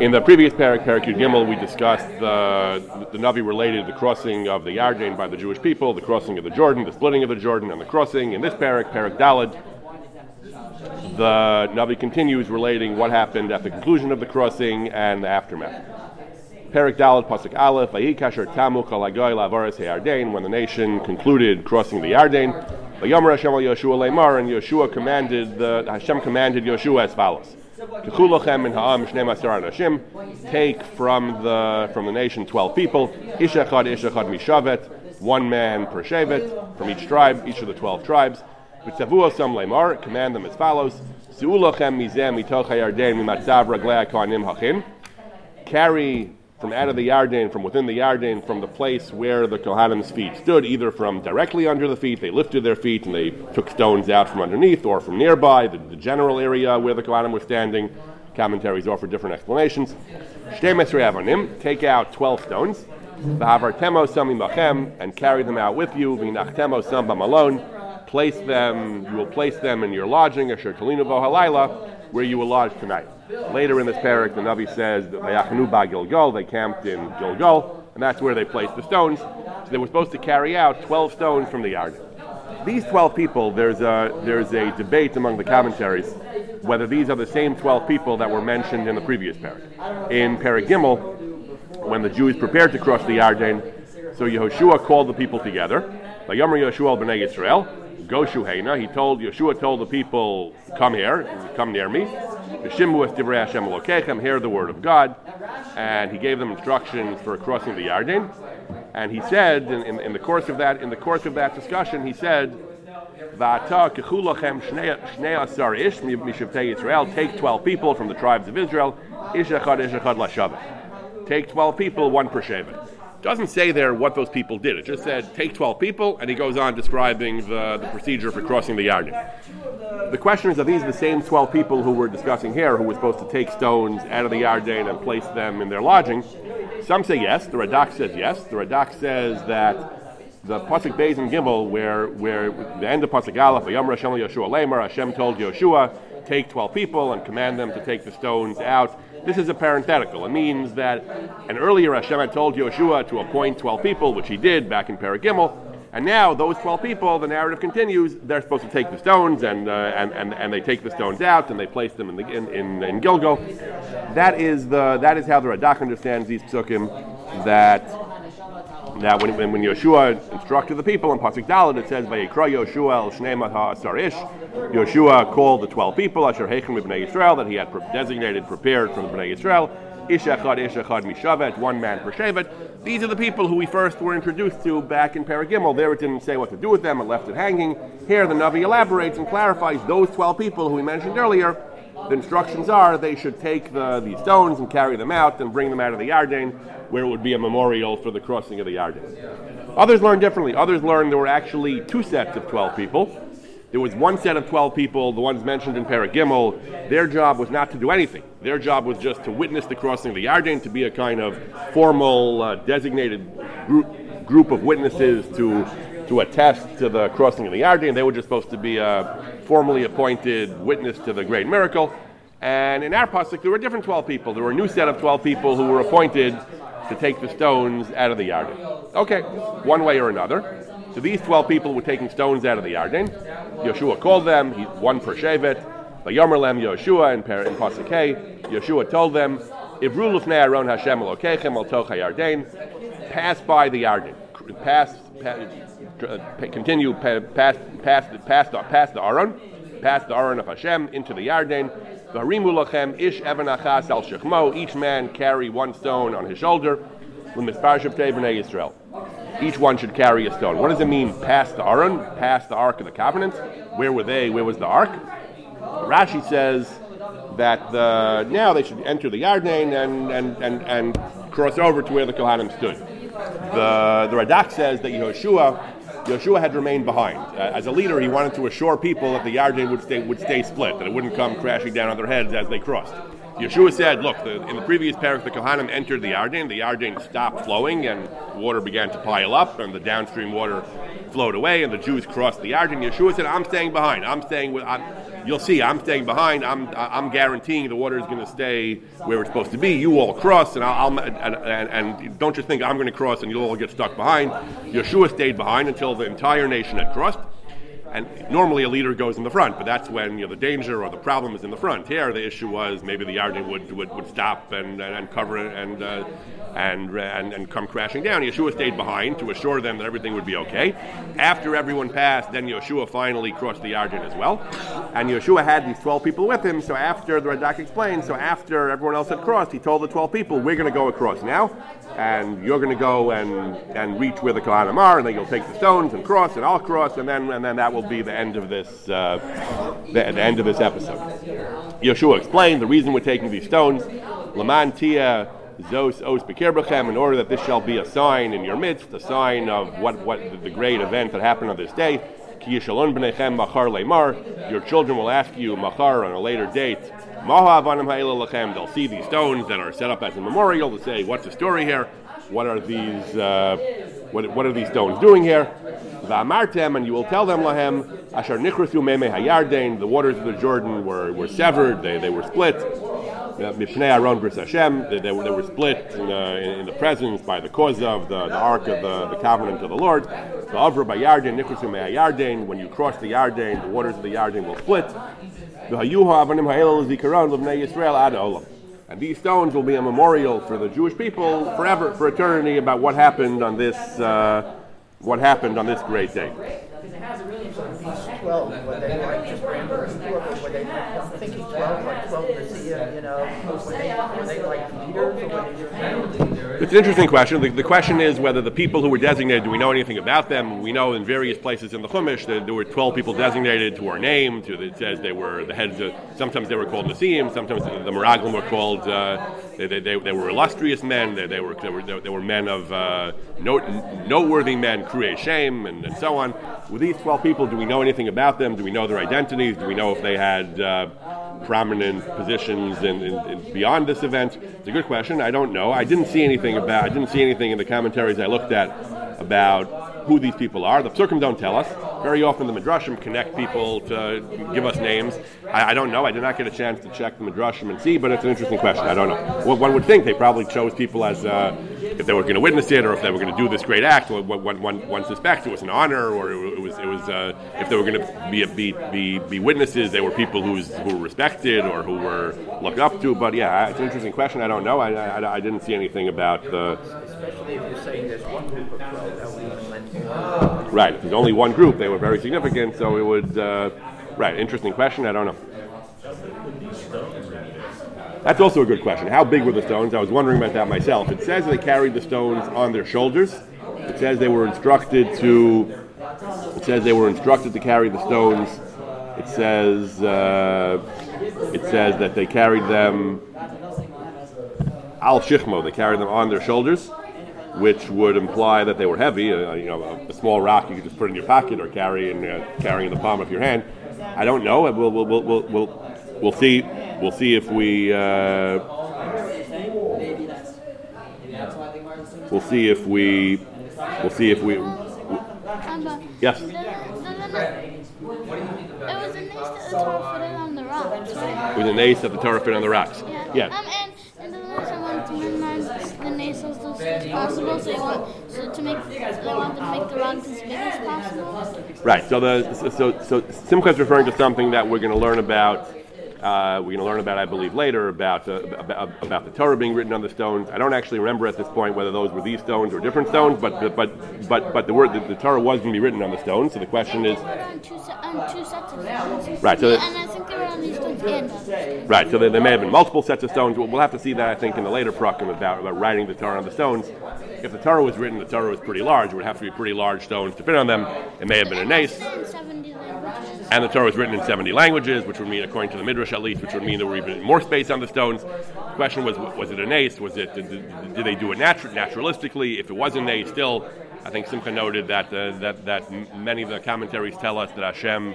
In the previous parak, Parak Gimel, we discussed the, the Navi related the crossing of the Yarden by the Jewish people, the crossing of the Jordan, the splitting of the Jordan, and the crossing. In this parak, Parak Dalet, the Navi continues relating what happened at the conclusion of the crossing and the aftermath. Perik Dalet Pasuk Aleph Vayikasher Tamu Kalagoy Lavaris Yarden when the nation concluded crossing the Yarden. Vayomer Hashem al Yoshua Lemar and Yoshua commanded the Hashem commanded Yoshua as follows. Take from the from the nation twelve people. Ishachad Ishachad Mishavet, one man per shevet from each tribe, each of the twelve tribes. V'tzavuosam Lemar, command them as follows. Carry from out of the Yarden, from within the Yarden, from the place where the Kohanim's feet stood, either from directly under the feet, they lifted their feet and they took stones out from underneath, or from nearby, the, the general area where the Kohanim was standing. Commentaries offer different explanations. Take out 12 stones. And carry them out with you. alone. Place them, you will place them in your lodging, where you will lodge tonight. Later in this parak, the Navi says that Gilgal, they camped in Gilgal, and that's where they placed the stones. So they were supposed to carry out 12 stones from the yard. These 12 people, there's a, there's a debate among the commentaries whether these are the same 12 people that were mentioned in the previous parak. In Parak Gimel, when the Jews prepared to cross the Yarden, so Yehoshua called the people together. Vayomer Yehoshua Bnei Yisrael, Go Shuhena. He told Yeshua told the people, "Come here, come near me." Hear the word of God, and he gave them instructions for crossing the Yarden. And he said, in, in, in the course of that, in the course of that discussion, he said, "Va'ata kechulachem shnei ish Yisrael. Take twelve people from the tribes of Israel. Ish echad ish echad. Take twelve people, one per shevet." Doesn't say there what those people did. It just said take 12 people, and he goes on describing the, the procedure for crossing the Yarden. The question is, are these the same 12 people who we're discussing here who were supposed to take stones out of the Yarden and place them in their lodging? Some say yes. The Radak says yes. The Radak says that the Pasuk Beis and Gimel, where, where the end of Pasuk Aleph, Yom Hashem Yoshua Lemer, Hashem told Yoshua, take 12 people and command them to take the stones out this is a parenthetical. It means that an earlier Hashem had told Yoshua to appoint 12 people, which he did back in Paragimel, and now those 12 people, the narrative continues, they're supposed to take the stones and, uh, and, and, and they take the stones out and they place them in, the, in, in, in Gilgal. That is, the, that is how the Radak understands these psukim, that that when, when, when Yeshua instructed the people in Pasuk Dalet, it says, "Vayikra Yoshua el Shnei Sarish." Yoshua called the twelve people, Asher Hechem Bnei Yisrael, that he had designated, prepared for the Bnei Yisrael. Ishachad Ishachad Mishavet, one man per Shevet. These are the people who we first were introduced to back in Paragimel. There it didn't say what to do with them, it left it hanging. Here the Navi elaborates and clarifies those 12 people who we mentioned earlier the instructions are they should take the, these stones and carry them out and bring them out of the Yarden, where it would be a memorial for the crossing of the Yarden. Others learned differently. Others learned there were actually two sets of 12 people. There was one set of 12 people, the ones mentioned in Paragimel. Their job was not to do anything. Their job was just to witness the crossing of the Yarden, to be a kind of formal, uh, designated group, group of witnesses to to attest to the crossing of the Yarden. They were just supposed to be a formally appointed witness to the great miracle. And in our pasuk, there were different 12 people. There were a new set of 12 people who were appointed to take the stones out of the Yarden. Okay, one way or another. So these 12 people were taking stones out of the Yarden. Yeshua called them, he, one per Shevet. Vayomer lem Yeshua in, in Pasuk Yeshua told them, Ivru lufnei Aron Hashem Elokechem al toch Yarden. Pass by the Yarden. Pass, pass uh, continue past, past, past, past, the Aron, past the Aron of Hashem into the Yarden. Lachem ish evan achas al shechmo. Each man carry one stone on his shoulder. Israel. Each one should carry a stone. What does it mean? Past the Aron, past the Ark of the Covenant. Where were they? Where was the Ark? Rashi says that the, now they should enter the Yarden and, and, and, and cross over to where the Kohanim stood. The, the Radak says that Yehoshua Yeshua had remained behind. Uh, as a leader, he wanted to assure people that the Yarden would stay, would stay split, that it wouldn't come crashing down on their heads as they crossed. Yeshua said, look, the, in the previous parak, the Kohanim entered the Yarden, the Yarden stopped flowing, and water began to pile up, and the downstream water flowed away, and the Jews crossed the Yarden. Yeshua said, I'm staying behind. I'm staying with, I'm, you'll see. I'm staying behind. I'm I'm guaranteeing the water is going to stay where it's supposed to be. You all cross, and I'll, I'll and, and, and, don't you think I'm going to cross and you'll all get stuck behind. Yeshua stayed behind until the entire nation had crossed. And normally a leader goes in the front, but that's when you know the danger or the problem is in the front. Here, the issue was maybe the Yarden would, would, would stop and, and, and cover it and, uh, and, and and come crashing down. Yeshua stayed behind to assure them that everything would be okay. After everyone passed, then Yeshua finally crossed the Yarden as well, and Yeshua had these twelve people with him. So after the Radak explained, so after everyone else had crossed, he told the twelve people, "We're going to go across now." and you're going to go and, and reach where the Kohanim are, and then you'll take the stones and cross, and I'll cross, and then and then that will be the end of this uh, the, the, end of this episode. Yeshua explained the reason we're taking these stones, Laman Tia Zos Os in order that this shall be a sign in your midst, a sign of what what the great event that happened on this day. Your children will ask you machar on a later date They'll see these stones that are set up as a memorial to say, what's the story here? What are these, uh, what, what are these stones doing here? And you will tell them, lahem, asher nichrasu meme the waters of the Jordan were, were severed, they, they were split. Mipnei Aron Bris Hashem, they, they, were, split in, uh, in, in, the presence by the cause of the, the ark of the, the covenant of the Lord. The Avra by Yarden, Nichrasu me hayarden, when you cross the Yarden, the waters of the Yarden will split. And these stones will be a memorial for the Jewish people forever, for eternity, about what happened on this, uh, what happened on this great day. Well, were they like just random were they thinking 12, like 12 Messiah, you know, were they, were they like leaders or were they It's an interesting question. The, the, question is whether the people who were designated, do we know anything about them? We know in various places in the Chumash that there were 12 people designated who are named. It says they were the heads of, sometimes they were called Nasiim, sometimes the Meraglim were called, uh, they, they, they, they, were illustrious men, they, they, were, they, were, they were men of uh, note, noteworthy men, Kriyei Shem, and, and so on. With these 12 people, do we know anything about them? Do we know their identities? Do we know if they had uh, prominent positions in, in, in, beyond this event? It's a good question. I don't know. I didn't see anything about. I didn't see anything in the commentaries I looked at about who these people are. The Psukim don't tell us. Very often the Midrashim connect people to give us names. I, I, don't know. I did not get a chance to check the Midrashim and see, but it's an interesting question. I don't know. Well, one would think they probably chose people as uh, if they were going to witness it or if they were going to do this great act. One, one, one, one suspects it was an honor or it was, it was uh, if they were going to be, be, be, be witnesses, they were people who's, who were respected or who were looked up to. But yeah, it's an interesting question. I don't know. I, I, I didn't see anything about the. Especially if you're saying there's one group of 12 Right. If there's only one group, they were very significant, so it would. Uh, right. Interesting question. I don't know. That's also a good question. How big were the stones? I was wondering about that myself. It says they carried the stones on their shoulders. It says they were instructed to. It says they were instructed to carry the stones. It says. Uh, it says that they carried them. Al shichmo. They carried them on their shoulders which would imply that they were heavy. Uh, you know, a, a, small rock you could just put in your pocket or carry in uh, in the palm of your hand. I don't know. We'll we'll we'll we'll, we'll, we'll see. We'll see if we. Uh, we'll see if we. We'll see if we. yes. It was an ace that the Torah fit on the rocks. Yeah. yeah. Um, and, and the I wanted to minimize the possible, so, want, so to make they wanted to make the as big as possible. Right. So the so so, so is referring to something that we're going to learn about uh, we're going to learn about, I believe, later about, uh, about, about the Torah being written on the stones. I don't actually remember at this point whether those were these stones or different stones, but but but but the word the, the Torah was going to be written on the stones. So the question is, right? So and I think they were on these stones and right. So there, there, may have been multiple sets of stones. We'll, we'll have to see that I think in the later prakim about about writing the Torah on the stones. If the Torah was written, the Torah was pretty large. It would have to be pretty large stones to fit on them. It may have been a nace. And the Torah was written in 70 languages, which would mean, according to the Midrash at least, which would mean there were even more space on the stones. The question was, was it an ace? Was it, did, did they do it natu- naturalistically? If it was an ace, still, I think Simcha noted that, uh, that, that many of the commentaries tell us that Hashem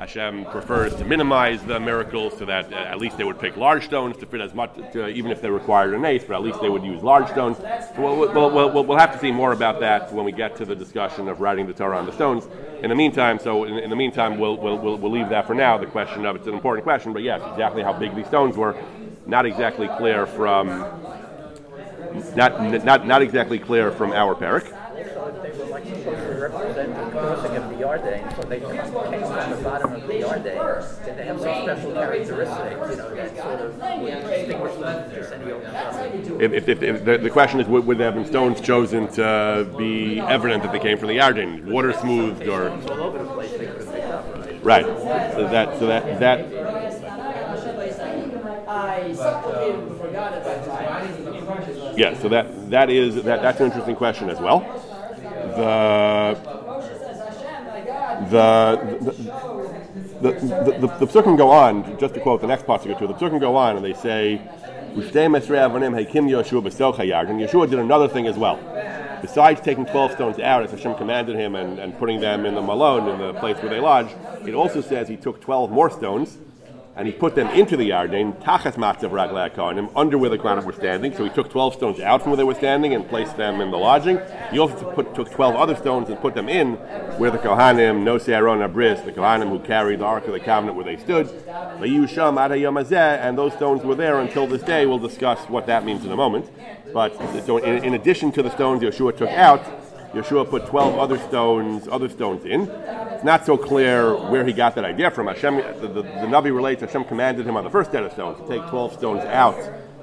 Hashem prefers to minimize the miracles so that uh, at least they would pick large stones to fit as much, to, even if they required an ace, but at least they would use large stones. So we'll, we'll, we'll, we'll have to see more about that when we get to the discussion of writing the Torah on the stones. In the meantime, so in, in the meantime, we'll, we'll, leave that for now. The question of it's an important question, but yes, exactly how big these stones were, not exactly clear from not, not, not exactly clear from our parak. Also, if they were like supposed to represent the crossing of the Yarden, so they the bottom of the Yarden, did they have some special characteristics, you know, that sort of distinguish them from just any old If, if, if, if the, the question is, would, would there have been stones chosen to uh, be evident that they came from the Yarden, water smoothed, or all over the place they could have picked up, right? right? So that so that that I supplicated and forgot about yeah. So that that is that that's an interesting question as well. The the the, the, the, the go on, just to quote the next pasuk or two, the psukim go on and they say. And Yeshua did another thing as well. Besides taking 12 stones out, as Hashem commanded him, and, and putting them in the malone, in the place where they lodge, it also says he took 12 more stones and he put them into the Yarden, tachas matzav raglei kohanim, under where the kohanim were standing. So he took 12 stones out from where they were standing and placed them in the lodging. He also put, took 12 other stones and put them in where the kohanim, no Aron Abris, the kohanim who carried the Ark of the Covenant where they stood. Sham And those stones were there until this day. We'll discuss what that means in a moment. But so in, in addition to the stones Yeshua took out, Yeshua put 12 other stones, other stones in. It's not so clear where he got that idea from. Hashem, the, the, the Navi relates Hashem commanded him on the first set of stones to take 12 stones out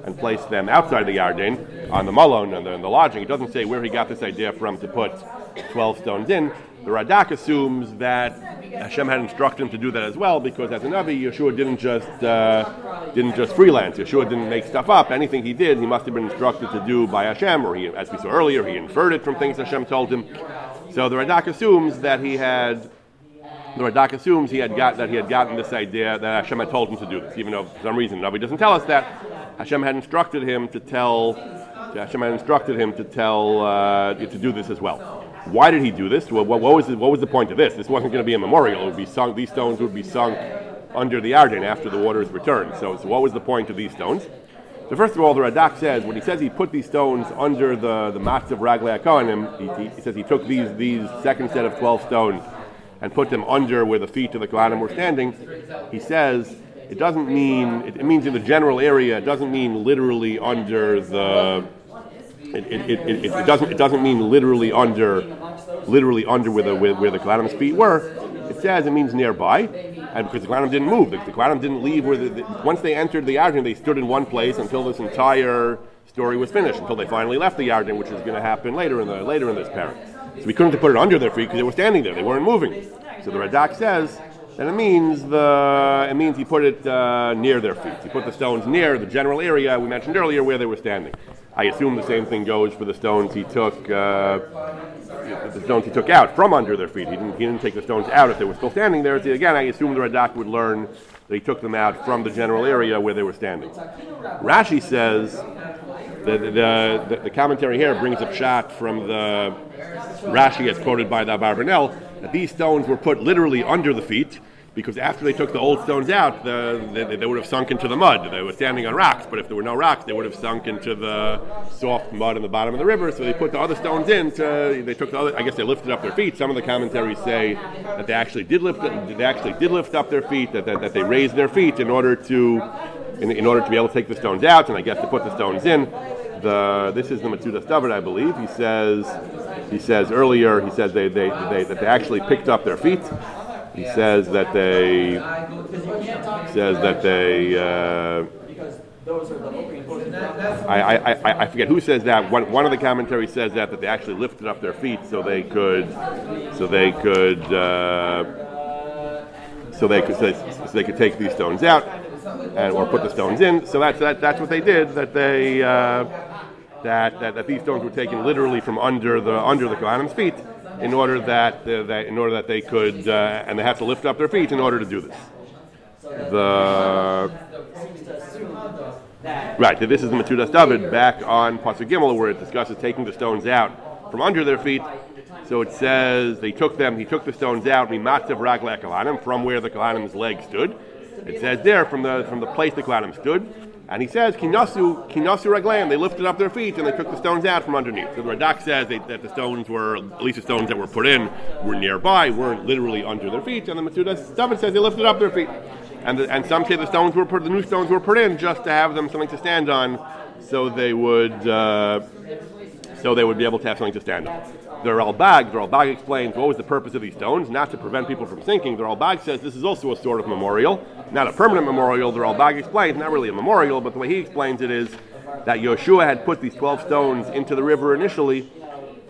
and place them outside the Yarden on the Malon and the, the lodging. It doesn't say where he got this idea from to put 12 stones in. The Radak assumes that Hashem had instructed him to do that as well because as a Navi, Yeshua didn't just uh, didn't just freelance. Yeshua didn't make stuff up. Anything he did, he must have been instructed to do by Hashem, or he, as we saw earlier, he inferred it from things Hashem told him. So the Radak assumes that he had the Radak assumes he had got that he had gotten this idea that Hashem had told him to do this, even though for some reason Navi doesn't tell us that. Hashem had instructed him to tell Hashem had instructed him to tell uh, to do this as well. Why did he do this? Well, what, was the, what was the point of this? This wasn't going to be a memorial. It would be sunk. These stones would be sunk under the Yarden after the waters returned. So, so what was the point of these stones? So first of all, the Radak says when he says he put these stones under the the matzav Raglei Kohanim, he, he, he, says he took these these second set of twelve stones and put them under where the feet of the Kohanim were standing. He says it doesn't mean it, it means in the general area. It doesn't mean literally under the it, it, it, it, doesn't it doesn't mean literally under literally under where the where, where the Kohanim's feet were. It says it means nearby, and because the Kohanim didn't move, the, the didn't leave where the, the, once they entered the Yarden, they stood in one place until this entire story was finished, until they finally left the Yarden, which is going to happen later in the later in this parak. So we couldn't put it under their feet because they were standing there; they weren't moving. So the Radak says that it means the it means he put it uh, near their feet. He put the stones near the general area we mentioned earlier where they were standing. I assume the same thing goes for the stones he took. Uh, the stones he took out from under their feet. He didn't, he didn't take the stones out if they were still standing there. Again, I assume the Radak would learn that he took them out from the general area where they were standing. Rashi says that the, the, the commentary here brings up shot from the Rashi as quoted by the Abarbanel that these stones were put literally under the feet because after they took the old stones out, the, they, they, would have sunk into the mud. They were standing on rocks, but if there were no rocks, they would have sunk into the soft mud in the bottom of the river. So they put the other stones in. To, they took the other. I guess they lifted up their feet. Some of the commentaries say that they actually did lift. They actually did lift up their feet. That, that, that they raised their feet in order to, in, in, order to be able to take the stones out, and I guess to put the stones in. The this is the Metzudas David, I believe. He says he says earlier. He says they, they, they that they actually picked up their feet he says that they says that they. Uh, I, I, I, forget who says that. One, one of the commentaries says that that they actually lifted up their feet so they could so they could uh, so they could so they could take these stones out and or put the stones in. So that's that, that's what they did. That they uh, that, that that these stones were taken literally from under the under the Kohanim's feet in order that, that in order that they could, uh, and they have to lift up their feet in order to do this. The right. This is the Metzudas David back on Pasuk Gimel where it discusses taking the stones out from under their feet. So it says they took them, he took the stones out, mimatzav ragle kohanim, from where the kohanim's leg stood. It says there, from the from the place the kohanim stood. And he says, kinasu, kinasu raglayim, they lifted up their feet and they took the stones out from underneath. So the Radak says they, that the stones were, at least the stones that were put in, were nearby, weren't literally under their feet. And the Matsuda David says they lifted up their feet. And, the, and some say the stones were put, the new stones were put in just to have them something to stand on, so they would, uh, so they would be able to have something to stand on. The Ralbag, the Ralbag explains what was the purpose of these stones, not to prevent people from sinking. The Ralbag says this is also a sort of memorial, not a permanent memorial. The Ralbag explains, not really a memorial, but the way he explains it is that Yeshua had put these 12 stones into the river initially.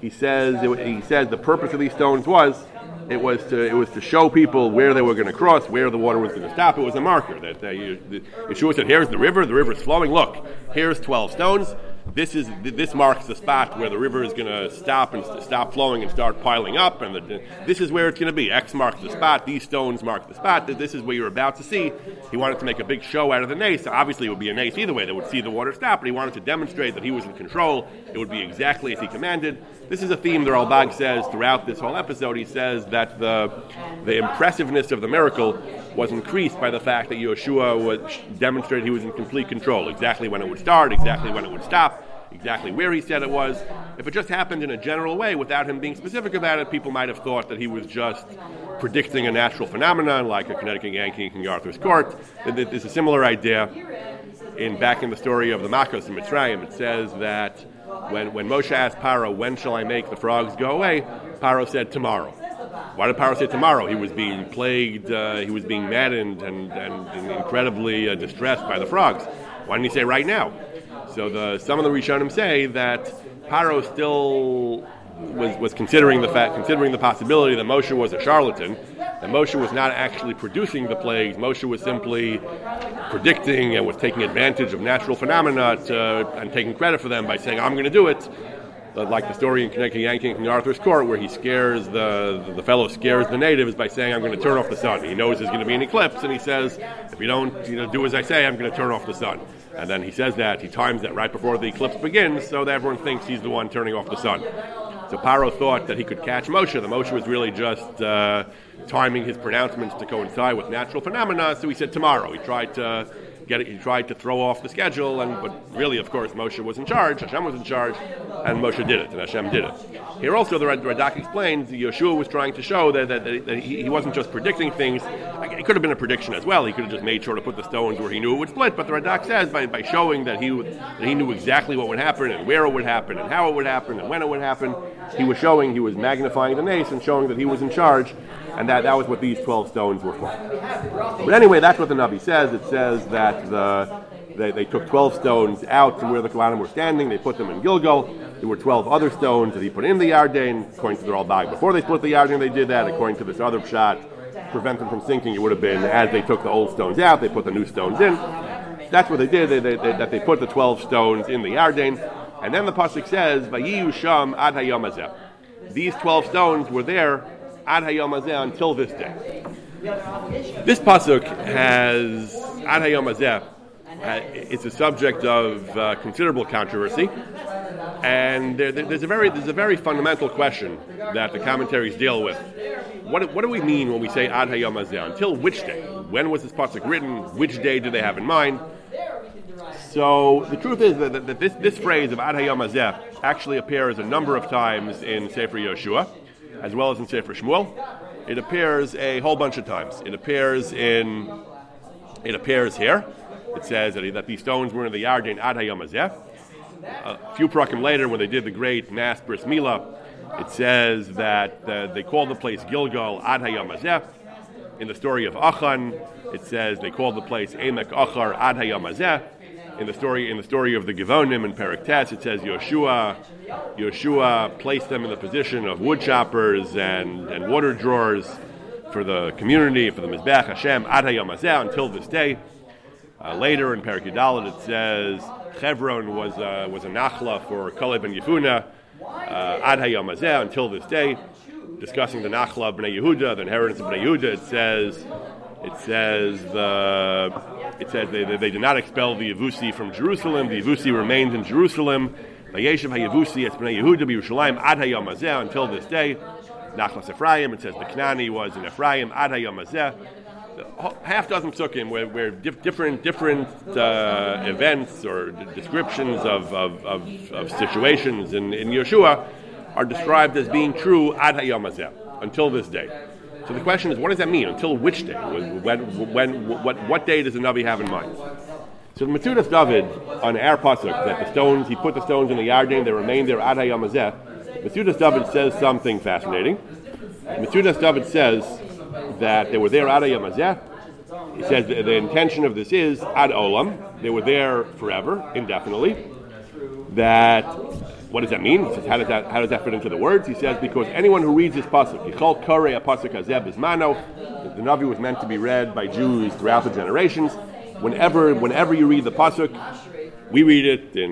He says, it, he says the purpose of these stones was it was to it was to show people where they were going to cross, where the water was going to stop. It was a marker that you, the, Yeshua said, "Here's the river. The river is flowing. Look, here's twelve stones. This is this marks the spot where the river is going to stop and st- stop flowing and start piling up. And the, this is where it's going to be. X marks the spot. These stones mark the spot. This is where you're about to see. He wanted to make a big show out of the nace. Obviously, it would be a nace either way. They would see the water stop, but he wanted to demonstrate that he was in control. It would be exactly as he commanded. This is a theme the Ralbag says throughout this whole episode. He says that the the impressiveness of the miracle was increased by the fact that Yeshua was demonstrated he was in complete control, exactly when it would start, exactly when it would stop, exactly where he said it was. If it just happened in a general way without him being specific about it, people might have thought that he was just predicting a natural phenomenon like a Connecticut Yankee in King Arthur's court. There's a similar idea in back in the story of the Makos in Mitzrayim. It says that when, when Moshe asked Paro, when shall I make the frogs go away? Paro said, tomorrow. Why did Paro say tomorrow? He was being plagued, uh, he was being maddened and, and, and incredibly uh, distressed by the frogs. Why didn't he say right now? So the, some of the Rishonim say that Paro still was, was considering the fact, considering the possibility that Moshe was a charlatan, that Moshe was not actually producing the plagues. Moshe was simply predicting and was taking advantage of natural phenomena to, and taking credit for them by saying, "I'm going to do it." Like the story in Connecticut Yankee in Arthur's court, where he scares the the fellow scares the natives by saying, "I'm going to turn off the sun." He knows there's going to be an eclipse, and he says, "If you don't, you know, do as I say, I'm going to turn off the sun." And then he says that he times that right before the eclipse begins, so that everyone thinks he's the one turning off the sun. So Paro thought that he could catch Moshe. The Moshe was really just uh, timing his pronouncements to coincide with natural phenomena. So he said tomorrow. He tried to get it. He tried to throw off the schedule, and but really, of course, Moshe was in charge. Hashem was in charge, and Moshe did it, and Hashem did it. Here also, the Radak explains Yeshua was trying to show that, that, that he, he wasn't just predicting things. It could have been a prediction as well. He could have just made sure to put the stones where he knew it would split. But the Radak says by, by showing that he that he knew exactly what would happen and where it would happen and how it would happen and when it would happen, he was showing he was magnifying the nace and showing that he was in charge, and that that was what these twelve stones were for. But anyway, that's what the Navi says. It says that the they, they took 12 stones out from where the Kohanim were standing. They put them in Gilgal. There were 12 other stones that he put in the Yarden. According to the Ralbag, before they split the Yarden, they did that. According to this other shot, prevent them from sinking, it would have been as they took the old stones out, they put the new stones in. That's what they did. They, they, they, that they put the 12 stones in the Yarden. And then the pasuk says, "Vayiyu sham ad hayom hazeh." These 12 stones were there ad hayom hazeh until this day. This pasuk has ad hayom hazeh uh, it's a subject of uh, considerable controversy, and there, there's a very there's a very fundamental question that the commentaries deal with. What, what do we mean when we say Ad Hayom Hazeh? Until which day? When was this pasuk written? Which day do they have in mind? So the truth is that, that this, this phrase of Ad Hayom Hazeh actually appears a number of times in Sefer Yoshua, as well as in Sefer Shmuel. It appears a whole bunch of times. It appears in it appears here. It says that, that these stones were in the Yarden Ad Hayom Hazeh. A few prakim later, when they did the great mass bris milah, it says that uh, they called the place Gilgal Ad Hayom Hazeh. In the story of Achan, it says they called the place Emek Achar Ad Hayom Hazeh. In the story, in the story of the Givonim in Perik Tes, it says Yoshua, Yoshua placed them in the position of wood choppers and, and water drawers for the community, for the Mizbech Hashem Ad until this day. Uh, later in Perikadalit it says Chevron was uh, was a nachla for Kaleb and Yefuna uh, Ad until this day. Discussing the nachla of Bnei Yehuda, the inheritance of Bnei Yehuda, it says it says the it says they, they, they did not expel the Yevusi from Jerusalem. The Yevusi remained in Jerusalem. Until this day. Nachlas Ephraim. It says the Knani was in Ephraim, Ad. Half dozen psukim where, where dif- different different uh, events or d- descriptions of, of, of, of situations in, in Yeshua are described as being true ad hayom until this day. So the question is, what does that mean? Until which day? When, when, what, what day does the Navi have in mind? So the Metzudas David on our pasuk that the stones he put the stones in the Yarden, they remained there ad hayom hazeh. Metzudas David says something fascinating. Metzudas David says that they were there ad hayom hazeh. He says the, the intention of this is ad olam. They were there forever, indefinitely. That what does that mean? He says, how does that how does that fit into the words? He says because anyone who reads this pasuk, he called kore a pasuk hazeh mano. The Navi was meant to be read by Jews throughout the generations. Whenever whenever you read the pasuk, we read it in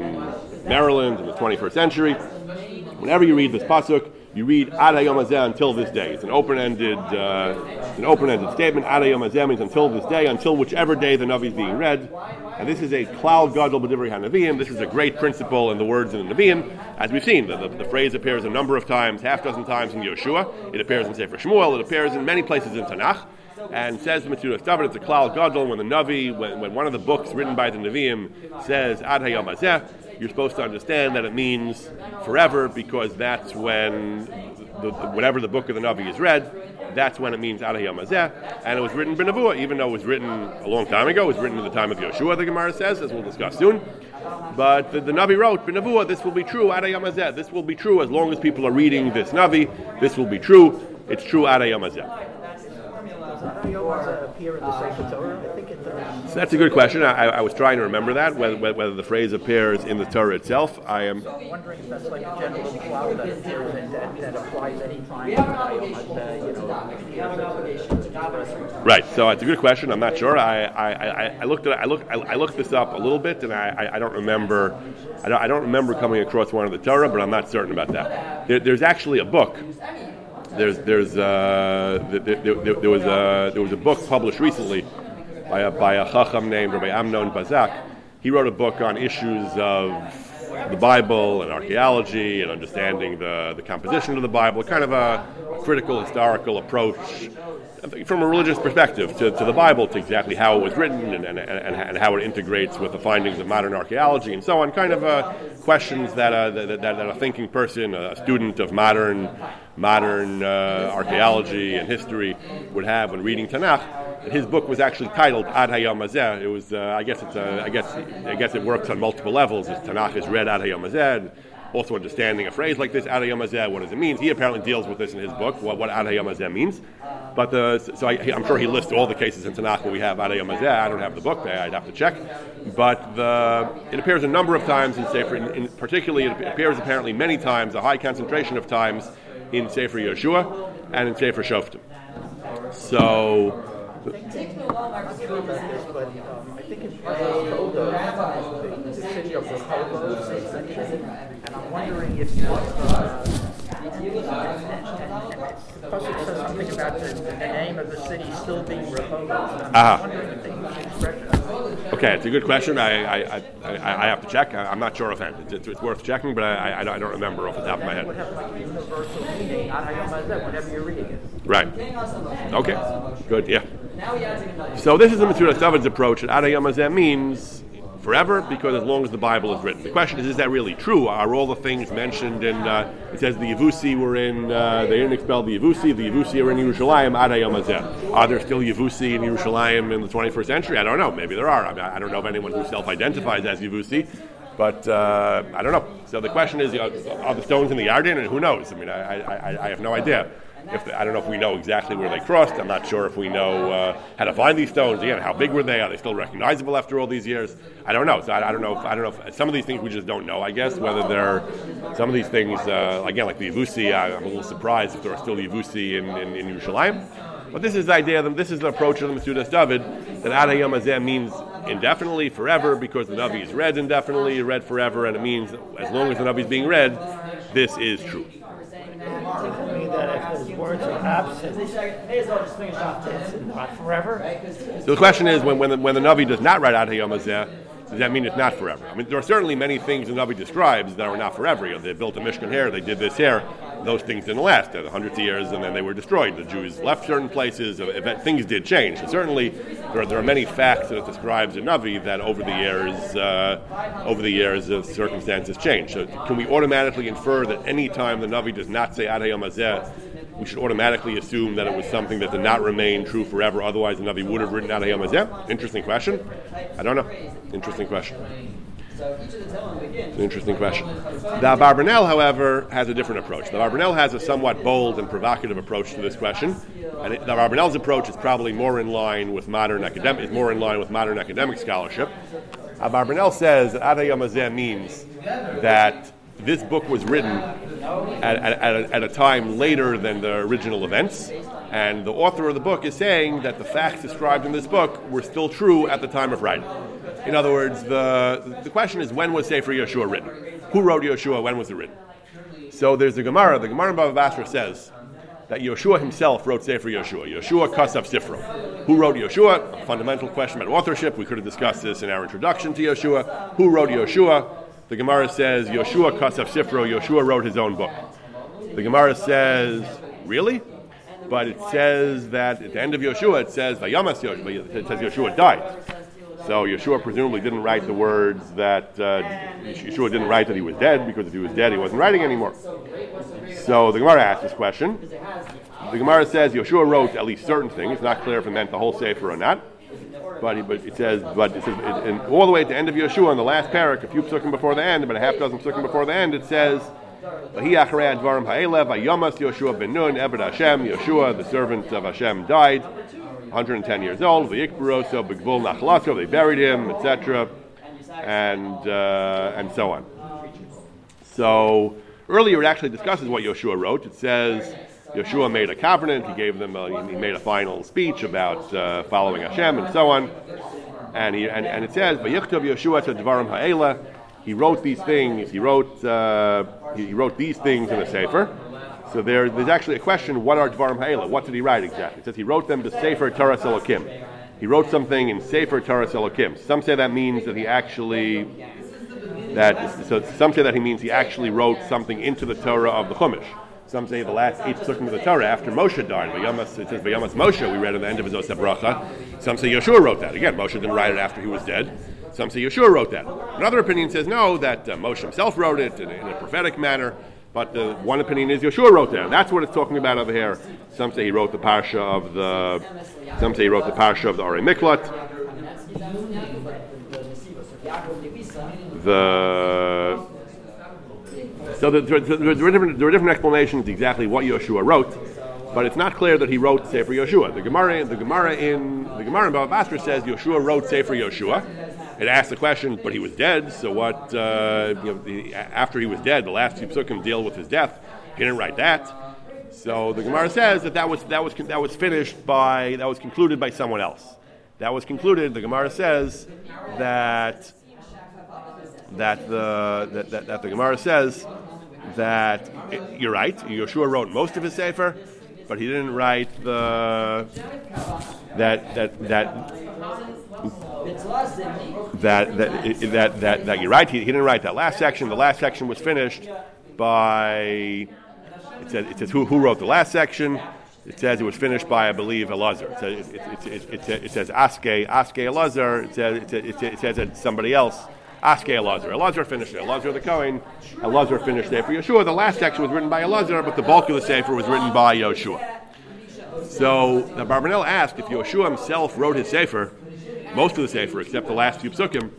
Maryland in the 21st century. Whenever you read this pasuk, you read Ad Hayom Hazeh until this day. It's an open-ended, uh, an open-ended statement. Ad Hayom Hazeh means until this day, until whichever day the Navi is being read. And this is a klal gadol b'divrei hanavim. This is a great principle in the words in the Nevi'im, as we've seen. The, the, the, phrase appears a number of times, half dozen times in Yeshua. It appears in Sefer Shmuel. It appears in many places in Tanakh. And says the Metzudas David, it's a klal gadol when the Navi, when, when one of the books written by the Nevi'im says Ad Hayom you're supposed to understand that it means forever because that's when, the, whenever the book of the Navi is read, that's when it means Ad Hayom And it was written B'Nevuah, even though it was written a long time ago. It was written in the time of Yeshua, the Gemara says, as we'll discuss soon. But the, the Navi wrote, B'Nevuah, this will be true, Ad Hayom This will be true as long as people are reading this Navi. This will be true. It's true Ad Hayom Uh, so that's a good question. I, I was trying to remember that, whether, whether the phrase appears in the Torah itself. I am. I'm wondering if that's like a general klal that appears in that, that applies any time. Right. So it's a good question. I'm not sure. I, I, I, I looked at I looked I, I looked this up a little bit, and I, I, I don't remember. I don't, I don't remember coming across one of the Torah, but I'm not certain about that. There, there's actually a book. There's there's uh, there, there, there, was a there was a book published recently by a by a chacham named Rabbi Amnon Bazak. He wrote a book on issues of the Bible and archaeology and understanding the, the composition of the Bible, kind of a critical historical approach from a religious perspective to, to the Bible, to exactly how it was written and, and, and, and how it integrates with the findings of modern archaeology and so on. Kind of uh, questions that, uh, that, that, that a thinking person, a student of modern modern uh, archaeology and history would have when reading Tanakh. And his book was actually titled Ad Hayom Hazeh. It was, uh, I guess, it's, uh, I guess, I guess it works on multiple levels. Tanakh is read Ad Hayom Hazeh. Also, understanding a phrase like this, Ad Hayom what does it mean? He apparently deals with this in his book, what, what Ad Hayom means. But the, so I, am sure he lists all the cases in Tanakh where we have Ad Hayom. I don't have the book there; I'd have to check. But the, it appears a number of times in Sefer. In, in particularly, it appears apparently many times, a high concentration of times in Sefer Yeshua and in Sefer Shoftim. So. I'm sure about this, but I think in Parshas Toldot, the, the city of Rehoboth is mentioned, and I'm wondering if the pasuk says something about the, the name of the city still being Rehoboth. I'm Ah. wondering if they use the expression. Okay, it's a good question. I, I, I, I have to check. I, I'm not sure offhand. It's, it's, worth checking, but I, I, don't remember off the top of my head. Right. Okay. Good. Yeah. So this is the Metzudas David's approach. That Ad Hayom Hazeh means forever because as long as the Bible is written. The question is, is that really true? Are all the things mentioned in? Uh, it says the Yavusi were in. Uh, they didn't expel the Yavusi. The Yavusi are in Yerushalayim. Ad Hayom Hazeh. Are there still Yavusi in Yerushalayim in the 21st century? I don't know. Maybe there are. I, mean, I don't know of anyone who self-identifies as Yavusi. But uh, I don't know. So the question is, you know, are the stones in the Yarden? And who knows? I mean, I, I- I have no idea. If I don't know if we know exactly where they crossed. I'm not sure if we know uh, how to find these stones. Again, how big were they? Are they still recognizable after all these years? I don't know. So I, I don't know. If, I don't know. If, some of these things we just don't know. I guess whether they're some of these things. Uh, again, like the Yavusi, I, I'm a little surprised if there are still Yavusi in, in, in Yerushalayim. But this is the idea. That this is the approach of the Metzudas David that Ad Hayom Hazeh means indefinitely, forever, because the Navi is read indefinitely, read forever, and it means as long as the Navi is being read, this is true. Mean that if those words are absent, not forever. So the question is, when, when, the, when the Navi does not write Ad Hayom Hazeh, Does that mean it's not forever? I mean, there are certainly many things the Navi describes that are not forever. You know, they built a Mishkan here, they did this here. Those things didn't last. They hundreds of years, and then they were destroyed. The Jews left certain places. Things did change. And certainly, there are, there are many facts that it describes in Navi that over the years, uh, over the years, uh, circumstances change. So, can we automatically infer that any time the Navi does not say Ad Hayom Hazeh, we should automatically assume that it was something that did not remain true forever. Otherwise, the Navi would have written out Hayom Hazeh. Interesting question. I don't know. Interesting question. It's an interesting question. The Abarbanel, however, has a different approach. The Abarbanel has a somewhat bold and provocative approach to this question. And it, the Abarbanel's approach is probably more in line with modern academic, is more in line with modern academic scholarship. Abarbanel says that Ad means that this book was written at, at, at, a, at, a, time later than the original events, and the author of the book is saying that the facts described in this book were still true at the time of writing. In other words, the, the question is when was Sefer Yeshua written? Who wrote Yeshua? When was it written? So there's the Gemara. The Gemara in Bava Basra says that Yeshua himself wrote Sefer Yeshua. Yeshua Kasav Sifro. Who wrote Yeshua? A fundamental question about authorship. We could have discussed this in our introduction to Yeshua. Who wrote Yeshua? The Gemara says Yoshua Kasav Sifro, Yoshua wrote his own book. The Gemara says, really? But it says that at the end of Yoshua, it says Vayamas Yoshua, it says Yoshua died. So Yeshua presumably didn't write the words that uh, Yeshua didn't write that he was dead because if he was dead, he wasn't writing anymore. So the Gemara asks this question. The Gemara says Yeshua wrote at least certain things. It's not clear if it meant the whole Sefer or not. But, but it says, but it says, it, and all the way at the end of Yeshua, in the last parak, a few psukim before the end, about a half dozen psukim before the end, it says, Yeshua ben Nun, Ebed Hashem, Yeshua, the servant of Hashem, died, 110 years old, V'yikbaroso, Begvul Nachlaso, they buried him, etc., and, uh, and so on. So, earlier it actually discusses what Yeshua wrote. It says, Yeshua made a covenant. He gave them. A, he made a final speech about uh, following Hashem and so on. And he and, and it says, "Vayichtov Yeshua to Dvarim Ha'ela." He wrote these things. He wrote uh, he wrote these things in a sefer. So there, there's actually a question: What are Dvarim Ha'ela? What did he write exactly? It says he wrote them to Sefer Torah Elokim. He wrote something in Sefer Torah Elokim. Some say that means that he actually that so some say that he means he actually wrote something into the Torah of the Chumash. Some say the last eight psukim of the Torah after Moshe died. It says Moshe, we read at the end of his Oseh Bracha. Some say Yeshua wrote that. Again, Moshe didn't write it after he was dead. Some say Yeshua wrote that. Another opinion says no, that uh, Moshe himself wrote it in, in a prophetic manner. But uh, one opinion is Yeshua wrote that. That's what it's talking about over here. Some say he wrote the parsha of the. Some say he wrote the parsha of the Ari Miklat. The so there, there, there, are different, there are different explanations exactly what Yeshua wrote, but it's not clear that he wrote Sefer Yeshua. The Gemara, the Gemara in the Gemara in Bava Basra says Yeshua wrote Sefer Yeshua. It asks the question, but he was dead. So what? Uh, you know, the, after he was dead, the last two psukim deal with his death. He didn't write that. So the Gemara says that that was that was that was finished by that was concluded by someone else. That was concluded. The Gemara says that that the that, that, that the Gemara says that it, you're right. Yeshua wrote most of his sefer, but he didn't write the that that that. That that, that that that you're right. He, he didn't write that last section. The last section was finished by. It says, it says who, who wrote the last section. It says it was finished by, I believe, Elazar. It says, it, it, it, it, says Aske, Aske Elazar. It says, it, it, it says that somebody else Aske Elazar. Elazar finished it. Elazar the Kohen. Elazar finished Sefer Yeshua. The last section was written by Elazar, but the bulk of the Sefer was written by Yeshua. So the Barbanel asked if Yeshua himself wrote his Sefer, most of the Sefer, except the last few psukim,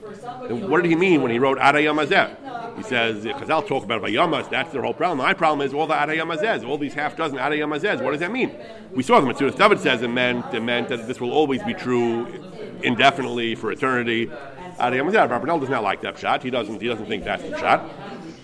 then what did he mean when he wrote Adayam He says, Chazal talk about Vayamas, that's their whole problem. My problem is all the Adayam all these half dozen Adayam What does that mean? We saw soon as David says it meant, it meant that this will always be true indefinitely for eternity. Ariyam Barbanel does not like that shot. He doesn't. He doesn't think that's the shot.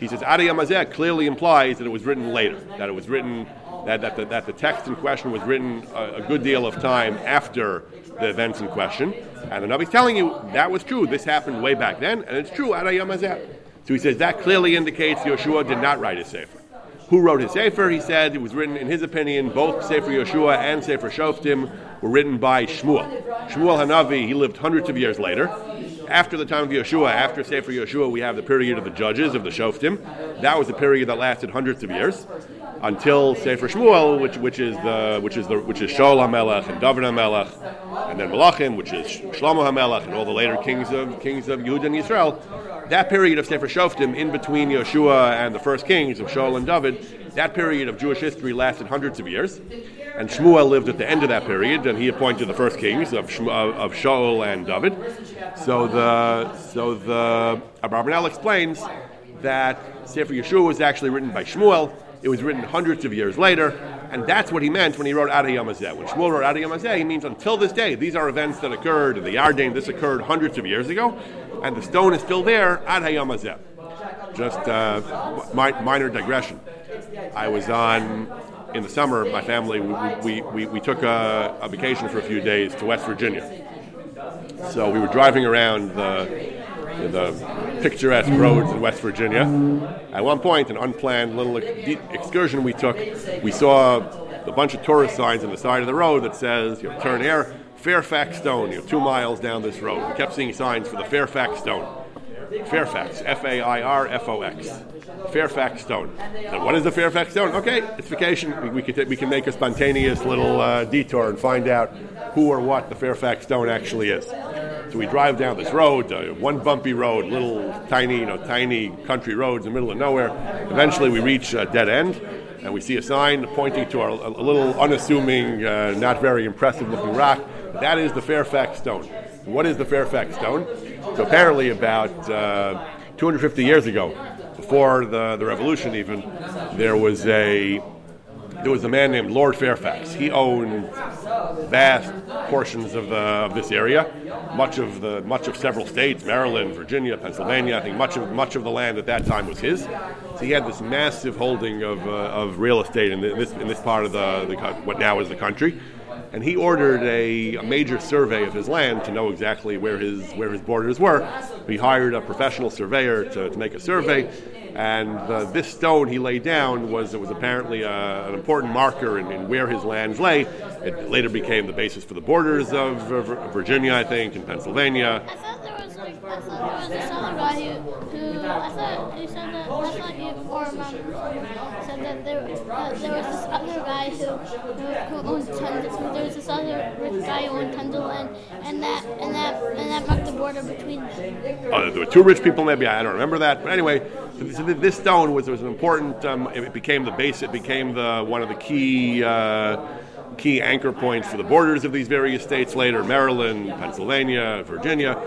He says Ariyam clearly implies that it was written later. That it was written that that the, that the text in question was written a, a, good deal of time after the events in question. And the Navi's telling you that was true. This happened way back then, and it's true. Ariyam So he says that clearly indicates Yeshua did not write his sefer. Who wrote his sefer? He said it was written, in his opinion, both Sefer Yeshua and Sefer Shoftim were written by Shmuel. Shmuel Hanavi, he lived hundreds of years later. After the time of Yeshua, after Sefer Yeshua, we have the period of the judges, of the Shoftim. That was a period that lasted hundreds of years until Sefer Shmuel, which, which is the which is the which is Shaul HaMelech and David HaMelech, and then Malachim, which is Shlomo HaMelech, and all the later kings of kings of Yehuda and Israel. That period of Sefer Shoftim, in between Yeshua and the first kings of Shaul and David, that period of Jewish history lasted hundreds of years. And Shmuel lived at the end of that period, and he appointed the first kings of, Shmu, of Shaul and David. So the so the Abarbanel explains that Sefer Yeshua was actually written by Shmuel. It was written hundreds of years later, and that's what he meant when he wrote Ada Yamazeh. When Shmuel wrote Yamazeh, he means until this day. These are events that occurred in the Yarden. This occurred hundreds of years ago, and the stone is still there, Ada Yamazeh. Just uh, mi- minor digression. I was on in the summer. My family we, we, we, we took a, a vacation for a few days to West Virginia. So we were driving around the the picturesque roads in West Virginia. At one point, an unplanned little excursion we took, we saw a bunch of tourist signs on the side of the road that says, you know, turn here, Fairfax Stone, you know, two miles down this road. We kept seeing signs for the Fairfax Stone. Fairfax, F A I R F O X. Fairfax Stone. Now, what is the Fairfax Stone? Okay, it's vacation. We, we, can, we can make a spontaneous little uh, detour and find out who or what the Fairfax Stone actually is. So we drive down this road, uh, one bumpy road, little tiny, you know, tiny country roads in the middle of nowhere. Eventually, we reach a dead end, and we see a sign pointing to our, a, little unassuming, uh, not very impressive-looking rock. That is the Fairfax Stone. What is the Fairfax Stone? So apparently, about uh, 250 years ago, before the, the revolution, even there was a there was a man named Lord Fairfax. He owned vast portions of, the, of this area, much of the much of several states, Maryland, Virginia, Pennsylvania. I think much of much of the land at that time was his. So he had this massive holding of, uh, of real estate in this in this part of the, the what now is the country. And he ordered a, a, major survey of his land to know exactly where his where his borders were. He hired a professional surveyor to, to make a survey, and uh, this stone he laid down was it was apparently uh, an important marker in, in, where his lands lay. It later became the basis for the borders of, of Virginia, I think, and Pennsylvania. There was this other guy who, who I thought he said that I thought you or mom said that there uh, there was this other guy who who, who owned tons. There was this other rich guy who owned tons of land, and that and that and that marked the border between them. Uh, there were two rich people, maybe I don't remember that, but anyway, so this stone was was an important. Um, it became the base. It became the one of the key. Uh, key anchor points for the borders of these various states later Maryland, Pennsylvania, Virginia.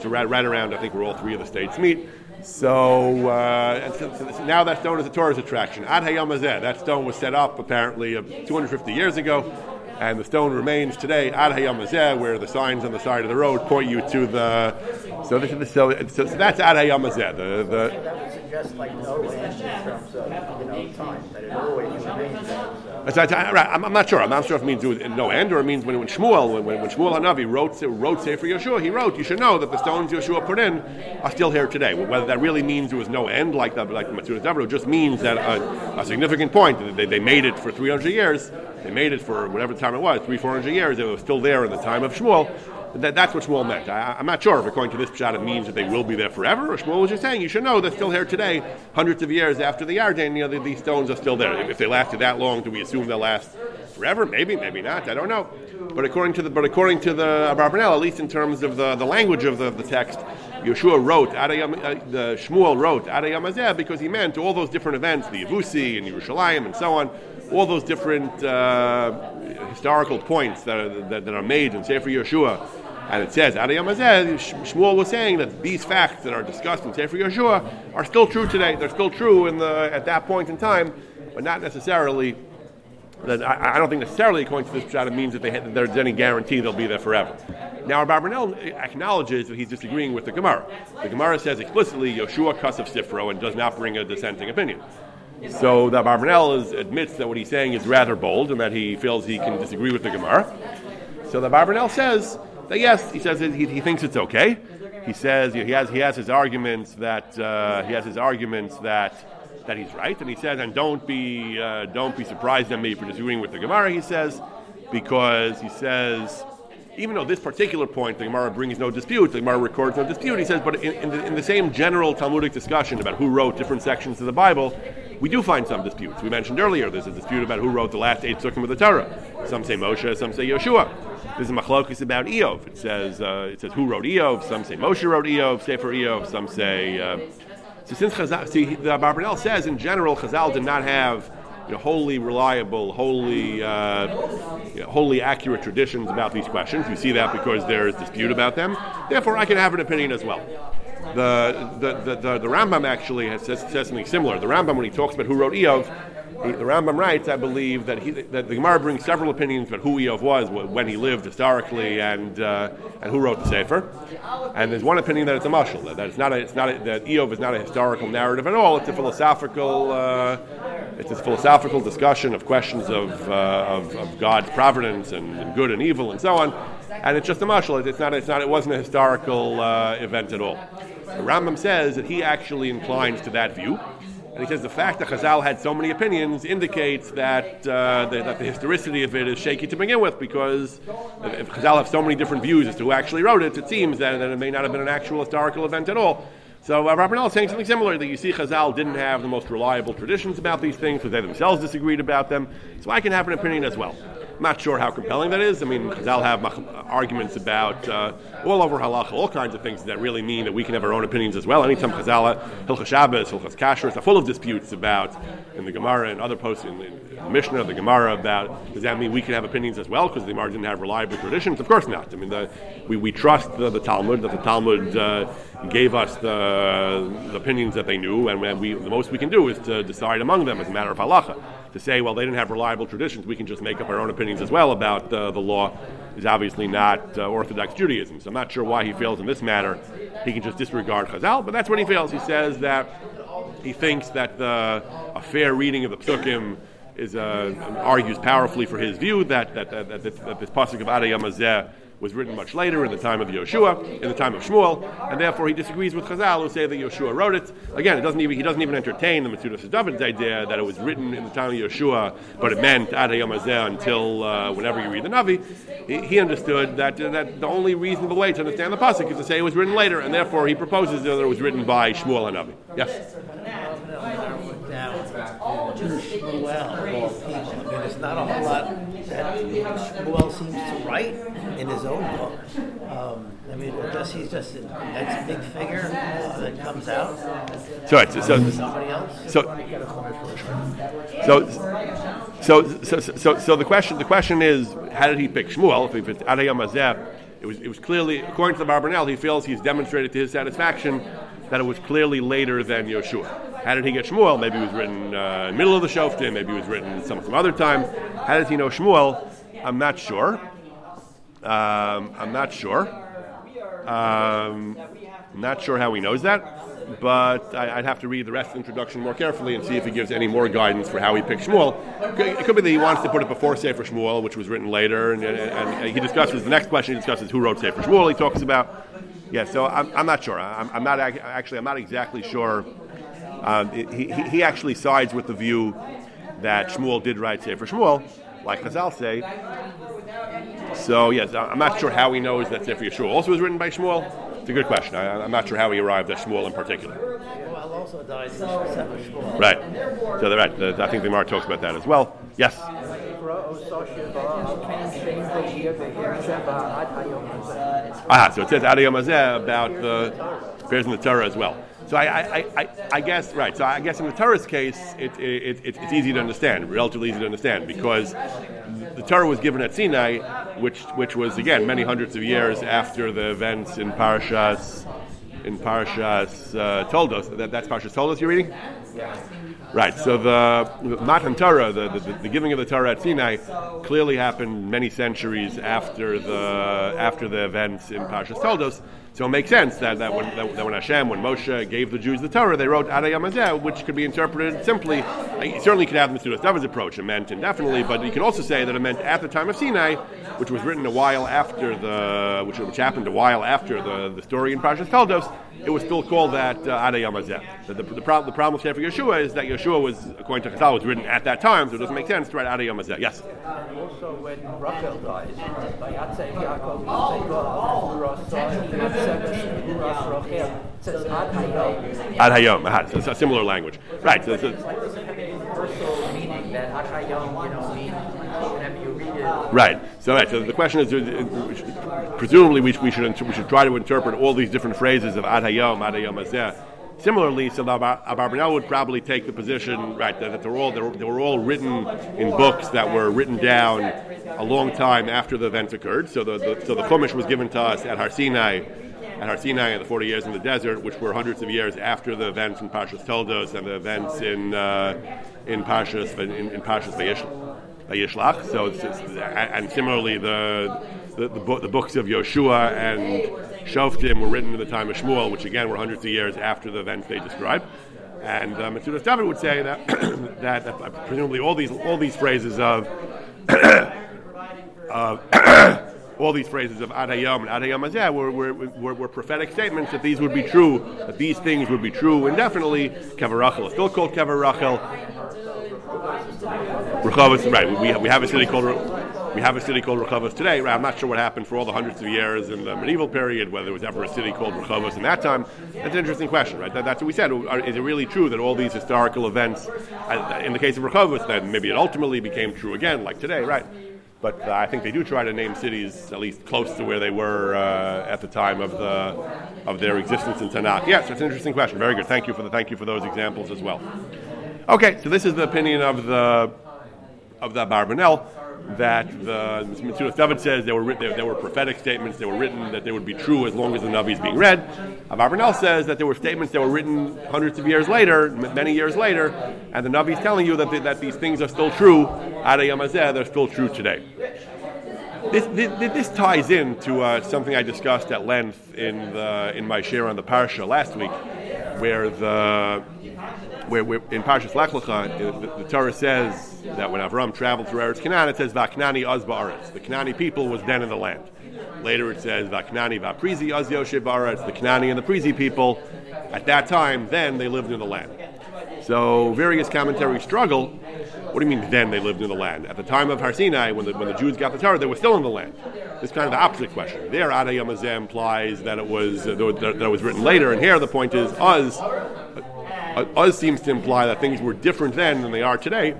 So, right, right around, I think, where all three of the states meet. So, uh, so, so now that stone is a tourist attraction. Ad Hayom Hazeh, that stone was set up apparently uh, 250 years ago, and the stone remains today Ad Hayom Hazeh, where the signs on the side of the road point you to the. So, this is, so, so, so that's Ad Hayom Hazeh. The, the, like no end in terms of you know time that it always remains. So. I'm, I'm, not sure. I'm not sure if it means no end or it means when, when Shmuel, when, when Shmuel Hanavi wrote wrote Sefer Yehoshua, he wrote, "You should know that the stones Yehoshua put in are still here today." Whether that really means there was no end, like the like the Metzudas just means that a, a, significant point. They, they made it for 300 years. They made it for whatever time it was, three, 400 years. It was still there in the time of Shmuel. That, that's what Shmuel meant. I, am not sure if, according to this pshat it means that they will be there forever, or Shmuel was just saying, you should know they're still here today, hundreds of years after the Yarden, you know, these stones are still there. If they lasted that long, do we assume they'll last forever? Maybe, maybe not. I don't know. But according to the, but according to the Abarbanel, at least in terms of the, the language of the, the text, Yehoshua wrote, Ad Hayom, uh, the Shmuel wrote Ad Hayom Hazeh because he meant all those different events, the Yavusi and Yerushalayim and so on, all those different uh, historical points that are, that, that are made in Sefer Yehoshua and it says, Ad Hayom Hazeh, Shmuel was saying that these facts that are discussed in Sefer Yehoshua are still true today. They're still true in the, at that point in time, but not necessarily. That I, I don't think necessarily, according to this pshat, it means that, they, that there's any guarantee they'll be there forever. Now, Barbanel acknowledges that he's disagreeing with the Gemara. The Gemara says explicitly, Yehoshua Kasav Sifro, and does not bring a dissenting opinion. So the Barbanel admits that what he's saying is rather bold, and that he feels he can disagree with the Gemara. So the Barbanel says that yes, he says he, he thinks it's okay. He says he has he has his arguments that uh, he has his arguments that that he's right, and he says, and don't be uh, don't be surprised at me for disagreeing with the Gemara. He says because he says even though this particular point the Gemara brings no dispute, the Gemara records no dispute, he says, but in, in, the, in the same general Talmudic discussion about who wrote different sections of the Bible, we do find some disputes. We mentioned earlier there's a dispute about who wrote the last eight psukim of the Torah. Some say Moshe, some say Yehoshua. There's a machlokis about Eov. It says uh, it says who wrote Eov. Some say Moshe wrote Eov, Sefer Eov. Some say. Uh, so since Chazal, see, the Barbanel says in general, Chazal did not have you know, wholly reliable, wholly, uh, you know, wholly accurate traditions about these questions. You see that because there is dispute about them. Therefore, I can have an opinion as well. The, the, the, the, Rambam actually has, says, says something similar. The Rambam, when he talks about who wrote Eov, he, the Rambam writes, I believe, that, he, that the Gemara brings several opinions about who Eov was, when he lived historically, and, uh, and who wrote the Sefer. And there's one opinion that it's a mashal, that, it's not it's not that Eov is not a historical narrative at all. It's a philosophical, uh, it's a philosophical discussion of questions of, uh, of, of, God's providence and, and, good and evil and so on. And it's just a mashal. It's not, it's not, it wasn't a historical uh, event at all. The Rambam says that he actually inclines to that view. And he says the fact that Chazal had so many opinions indicates that, uh, the, that the historicity of it is shaky to begin with, because if Chazal have so many different views as to who actually wrote it, it seems that, that it may not have been an actual historical event at all. So uh, is saying something similar that you see Chazal didn't have the most reliable traditions about these things because they themselves disagreed about them. So I can have an opinion as well. Not sure how compelling that is. I mean, Chazal have arguments about uh, all over halacha, all kinds of things that really mean that we can have our own opinions as well. Anytime Chazal, Hilchas Shabbos, Hilchas Kashrus are full of disputes about in the Gemara and other posts in, in the Mishnah, the Gemara about does that mean we can have opinions as well because the Gemara didn't have reliable traditions? Of course not. I mean, the, we, we trust the, the Talmud that the Talmud uh, gave us the, the, opinions that they knew, and we, the most we can do is to decide among them as a matter of halacha to say, well, they didn't have reliable traditions, we can just make up our own opinions as well about uh, the law, is obviously not uh, Orthodox Judaism. So I'm not sure why he feels in this matter he can just disregard Chazal, but that's when he fails. He says that he thinks that the, a fair reading of the Psukim is, uh, argues powerfully for his view that, that, that, that, that this pasuk of Ad Hayom was written much later in the time of Yehoshua, in the time of Shmuel, and therefore he disagrees with Chazal who say that Yehoshua wrote it. Again, it doesn't even, he doesn't even entertain the Metzudas David's idea that it was written in the time of Yehoshua, but it meant Ad until uh, whenever you read the Navi. He, he understood that, uh, that the only reasonable way to understand the pasuk is to say it was written later, and therefore he proposes that it was written by Shmuel and Navi. Yes. Now, Shmuel, I mean, there's not a whole lot that Shmuel seems to write in his own book. Um, I mean, just he's just the next big figure uh, that comes out. So, right, so, so. So, so, so, so, so, so, the question the question is, how did he pick Shmuel? If it's Ad Hayom it was it was clearly according to the Barbanel, he feels he's demonstrated to his satisfaction that it was clearly later than Yehoshua. How did he get Shmuel? Maybe it was written uh, in the middle of the Shoftim, maybe it was written some, some other time. How does he know Shmuel? I'm not sure. Um, I'm not sure. Um, not sure how he knows that, but I, would have to read the rest of the introduction more carefully and see if he gives any more guidance for how he picked Shmuel. It could be that he wants to put it before Sefer Shmuel, which was written later, and, and, and he discusses the next question. He discusses who wrote Sefer Shmuel. He talks about yeah. So I'm, I'm not sure. I'm, I'm not actually. I'm not exactly sure. Um, he, he, actually sides with the view that Shmuel did write Sefer Shmuel, like Chazal say, so yes, I'm not sure how he knows that Sefer Yehoshua also was written by Shmuel. It's a good question. I, am not sure how he arrived at Shmuel in particular. Right. So they're right. I think the Mar talks about that as well. Yes. Ah, so it says Ad Hayom about the bears in the Torah as well. So I, I, I, I, guess right. So I guess in the Torah's case, it, it, it, it's easy to understand, relatively easy to understand, because the Torah was given at Sinai, which which was again many hundreds of years after the events in Parashas in Parashas uh, Toldos. That, that's Parashas Toldos you're reading. Right. So the, Matan Torah, the, the, the, giving of the Torah at Sinai, clearly happened many centuries after the after the events in Parashas Toldos. So it makes sense that, that, when, that, when Hashem, when Moshe gave the Jews the Torah, they wrote Ad Hayom which could be interpreted simply. Uh, you certainly could have the David's approach, it meant indefinitely, but you can also say that it meant at the time of Sinai, which was written a while after the, which, which happened a while after the, the story in Parashas Toldos, it was still called that uh, Ada The, the, the, problem, the problem with Sefer Yehoshua is that Yehoshua was, according to Chazal, was written at that time, so it doesn't make sense to write Ad Hayom Hazeh. Yes? Also, when Rachel dies, by Yatzei Yaakov, Yatzei God, Uras Son, Yatzei Uras Rachel, it says Ad Hayom. Ad Hayom. Aha, so it's a similar language. Right. So, so, Like, does it have any universal meaning that Ad Hayom, you know, means whenever you read it, Right. So, right. So the question is, uh, presumably, we, we should we should try to interpret all these different phrases of Ad Hayom, Ad Hayom Hazeh. Similarly, so Abarbanel would probably take the position, right, that, they're all they were, they were all written in books that were written down a long time after the event occurred. So the, the so the Chumash was given to us at Har Sinai, at Har Sinai in the 40 years in the desert, which were hundreds of years after the events in Pashas Toldos and the events in uh, in Pashas in, in Pashas Vayishlach. Yishlach. So, it's, it's, and similarly, the the, the, bo- the books of Yehoshua and Shoftim were written in the time of Shmuel, which again were hundreds of years after the events they describe. And uh, Metzudas David would say that that uh, presumably all these all these phrases of all these phrases of Ad Hayom and Ad Hayom Hazeh were, were, were, were prophetic statements that these would be true, that these things would be true indefinitely. Kever Rachel is still called Kever Right? We have, we have a city called we have a city called Rehovos today. Right? I'm not sure what happened for all the hundreds of years in the medieval period, whether there was ever a city called Rehovos in that time. That's an interesting question, right? That, that's what we said. Is it really true that all these historical events, uh, in the case of Rehovos, then maybe it ultimately became true again, like today, right? But uh, I think they do try to name cities at least close to where they were uh, at the time of the of their existence in Tanakh. Yes, it's an interesting question. Very good. Thank you for the thank you for those examples as well. Okay, so this is the opinion of the of the Barbanel that the Metzudas David says they were writ- they, they were prophetic statements. They were written that they would be true as long as the Navi is being read. Barbanel says that there were statements that were written hundreds of years later, many years later, and the Navi is telling you that, they, that these things are still true. Ada they're still true today. This, this, this ties into uh, something I discussed at length in the in my share on the parsha last week, where the where, in Parshas Lech Lecha, uh, the, the Torah says that when Avram traveled through Eretz Canaan, it says Vaknani Az Ba'aretz. The Canani people was then in the land. Later it says Vaknani Vaprizi Az Yoshe Ba'aretz. The Canani and the Prizi people, at that time, then they lived in the land. So various commentaries struggle. What do you mean then they lived in the land? At the time of Har Sinai, when the, when the Jews got the Torah, they were still in the land. It's kind of the opposite question. There, Ad Hayom Hazeh implies that it was uh, that it was written later, and here the point is Az. Az seems to imply that things were different then than they are today.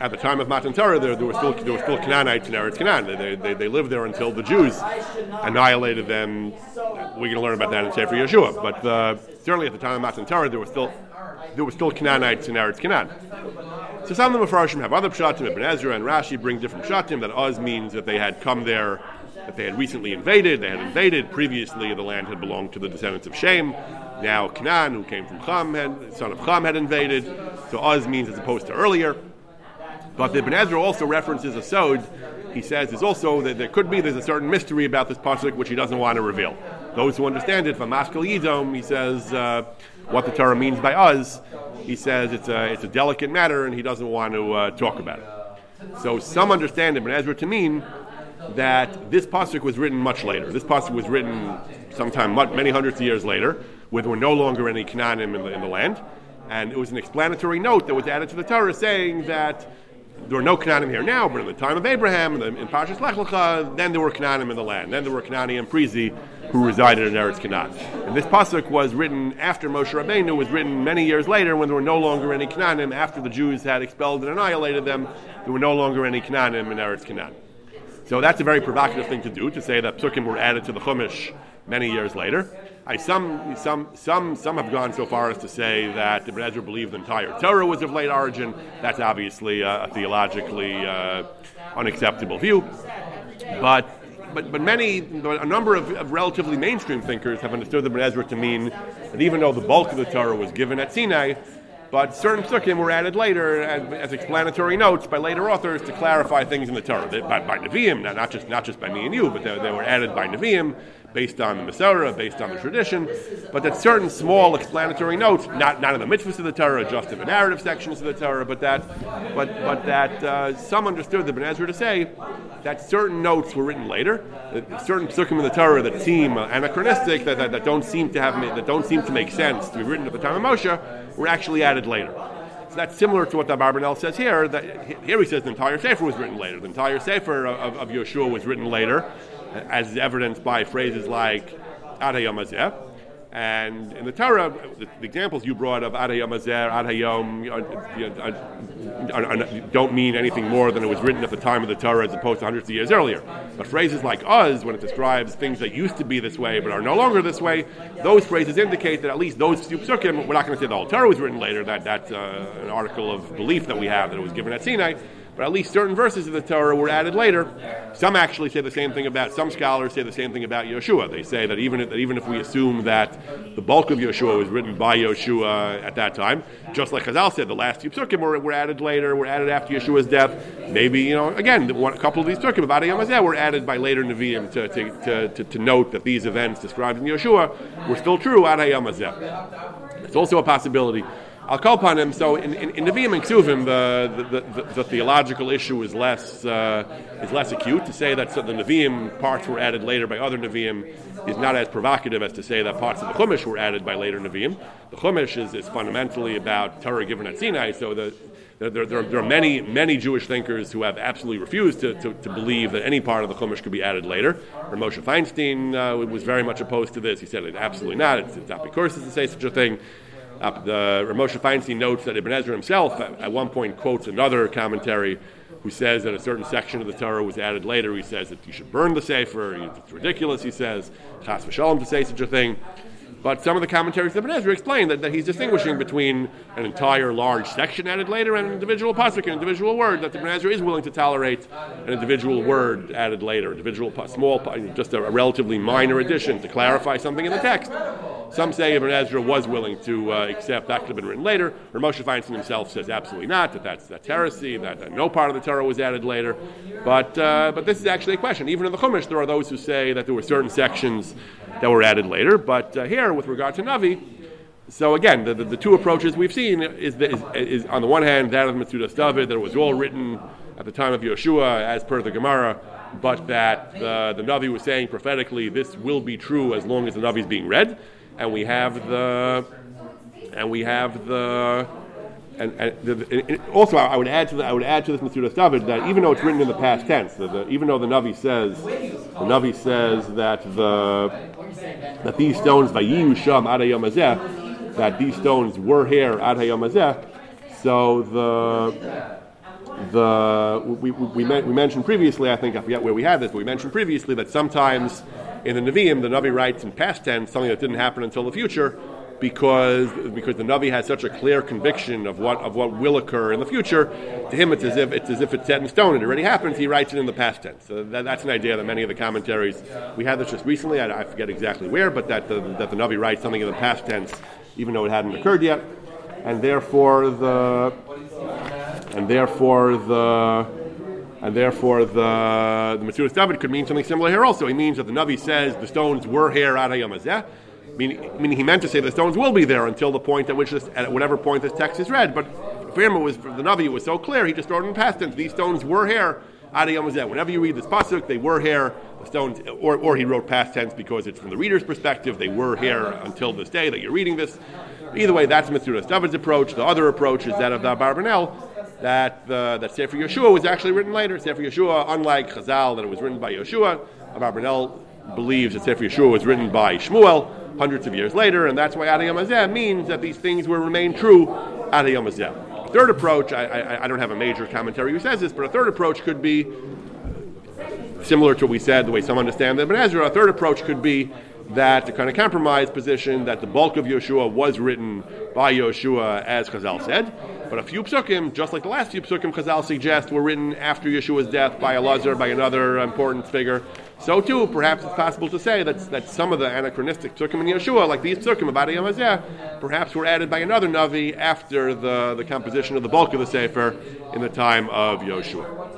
At the time of Matan Torah, there, there were still there were still Canaanites in Eretz Canaan. They, they, they lived there until the Jews annihilated them. We're going to learn about that in Sefer Yehoshua. But uh, certainly at the time of Matan Torah, there were still there were still Canaanites in Eretz Canaan. So some of the Mepharshim have other pshatim. Ibn Ezra and Rashi bring different pshatim. That Az means that they had come there, that they had recently invaded. They had invaded. Previously, the land had belonged to the descendants of Shem. Now Canaan, who came from Cham, had, son of Cham, had invaded. So Az means as opposed to earlier. But the Ibn Ezra also references a sod. He says there's also that there could be there's a certain mystery about this pasuk which he doesn't want to reveal. Those who understand it, from Maskal Yidom, he says uh, what the Torah means by us. He says it's a it's a delicate matter and he doesn't want to uh, talk about it. So some understand Ibn Ezra to mean that this pasuk was written much later. This pasuk was written sometime many hundreds of years later, when there were no longer any Canaanim in the, in the land, and it was an explanatory note that was added to the Torah saying that there were no Canaanim here now, but in the time of Abraham, in, in Parshas Lech Lecha, then there were Canaanim in the land. Then there were Canaanim and Prizi who resided in Eretz Canaan. And this pasuk was written after Moshe Rabbeinu, was written many years later when there were no longer any Canaanim. After the Jews had expelled and annihilated them, there were no longer any Canaanim in Eretz Canaan. So that's a very provocative thing to do, to say that psukim were added to the Chumash many years later. I, some, some, some, some have gone so far as to say that Ibn Ezra believed the entire Torah was of late origin. That's obviously a, a theologically uh, unacceptable view. But, but, but many, a number of, of relatively mainstream thinkers have understood Ibn Ezra to mean that even though the bulk of the Torah was given at Sinai, but certain psukim were added later as, explanatory notes by later authors to clarify things in the Torah by, by Nevi'im, not, not just not just by me and you, but they, they were added by Nevi'im based on the Masorah, based on the tradition. But that certain small explanatory notes, not not in the mitzvahs of the Torah, just in the narrative sections of the Torah, but that but but that uh, some understood the Ibn Ezra to say that certain notes were written later, certain psukim in the Torah that seem anachronistic, that, that, that don't seem to have that don't seem to make sense to be written at the time of Moshe, were actually added later. So that's similar to what the Barbanel says here. That here he says the entire Sefer was written later. The entire Sefer of, of Yehoshua was written later, as evidenced by phrases like Ad Hayom and in the Torah, the, the examples you brought of Ad Hayom Hazeh, Ad Hayom, uh, uh, uh, don't mean anything more than it was written at the time of the Torah as opposed to hundreds of years earlier. But phrases like us, when it describes things that used to be this way but are no longer this way, those phrases indicate that at least those few psukim, we're not going to say the whole Torah was written later, that, that's uh, an article of belief that we have that it was given at Sinai but at least certain verses of the Torah were added later. Some actually say the same thing about, some scholars say the same thing about Yehoshua. They say that even if, that even if we assume that the bulk of Yehoshua was written by Yehoshua at that time, just like Chazal said, the last few psukim were, were added later, were added after Yehoshua's death. Maybe, you know, again, one, a couple of these psukim about Yom were added by later Nevi'im to, to, to, to, to note that these events described in Yehoshua were still true at Yom It's also a possibility I'll call upon him. So in, in, in Nevi'im and Ksuvim, the, the, the, the, theological issue is less uh, is less acute. To say that so the Nevi'im parts were added later by other Nevi'im is not as provocative as to say that parts of the Chumash were added by later Nevi'im. The Chumash is, is fundamentally about Torah given at Sinai, so the there, there, there, are many, many Jewish thinkers who have absolutely refused to, to, to, believe that any part of the Chumash could be added later. Moshe Feinstein uh, was very much opposed to this. He said, absolutely not. It's, it's not because to say such a thing. Uh, the Ramosha Feinstein notes that Ibn Ezra himself at, at, one point quotes another commentary who says that a certain section of the Torah was added later. He says that you should burn the Sefer. It's ridiculous, he says, chas v'shalom to say such a thing. But some of the commentaries of Ezra explain that, that he's distinguishing between an entire large section added later and an individual pasuk, an individual word, that Ibn Ezra is willing to tolerate an individual word added later, individual small, just a, relatively minor addition to clarify something in the text. Some say Ibn Ezra was willing to uh, accept that could have been written later. Or Feinstein himself says absolutely not, that that's, that's heresy, that, that no part of the Torah was added later. But, uh, but this is actually a question. Even in the Chumash, there are those who say that there were certain sections that were added later. But uh, here, with regard to Navi, so again, the, the, the, two approaches we've seen is, is, is, on the one hand that of Metzudas David, that it was all written at the time of Yehoshua as per the Gemara, but that the, the Navi was saying prophetically this will be true as long as the Navi is being read and we have the and we have the and, and the, also I would add to the, I would add to this Metzudas David that even though it's written in the past tense, the, the, even though the Navi says the Navi says that the that these stones vayiyu sham that these stones were here ad so the the we, we, we, mentioned previously, I think I forget where we had this, but we mentioned previously that sometimes in the Nevi'im, the Navi writes in past tense something that didn't happen until the future because because the Navi has such a clear conviction of what of what will occur in the future. To him, it's as if it's as if it's set in stone. And it already happens. He writes it in the past tense. So that, that's an idea that many of the commentaries we had this just recently. I, I forget exactly where, but that the, that the Navi writes something in the past tense, even though it hadn't occurred yet, and therefore the and therefore the and therefore the the Metzudas David could mean something similar here also. He means that the Navi says the stones were here Ad Hayom Hazeh, meaning, meaning he meant to say the stones will be there until the point at which this, at whatever point this text is read. But for him, it was for the Navi, it was so clear, he just wrote in past tense. These stones were here Ad Hayom Hazeh. Whenever you read this pasuk, they were here. The stones, or, or he wrote past tense because it's from the reader's perspective. They were here until this day that you're reading this. Either way, that's Metzudas David's approach. The other approach is that of the Barbanel that the, that Sefer Yehoshua was actually written later. Sefer Yehoshua, unlike Chazal, that it was written by Yehoshua, Abarbanel believes that Sefer Yehoshua was written by Shmuel hundreds of years later, and that's why Ad Hayom means that these things will remain true Ad Hayom A third approach, I, I, I, don't have a major commentary who says this, but a third approach could be similar to what we said, the way some understand it. But Ezra, a third approach could be that the kind of compromise position that the bulk of Yehoshua was written by Yehoshua, as Chazal said, but a few psukim, just like the last few psukim Chazal suggest, were written after Yehoshua's death by Elazar, by another important figure. So too, perhaps it's possible to say that, that some of the anachronistic psukim in Yehoshua, like these psukim about Yom perhaps were added by another Navi after the, the composition of the bulk of the Sefer in the time of Yehoshua.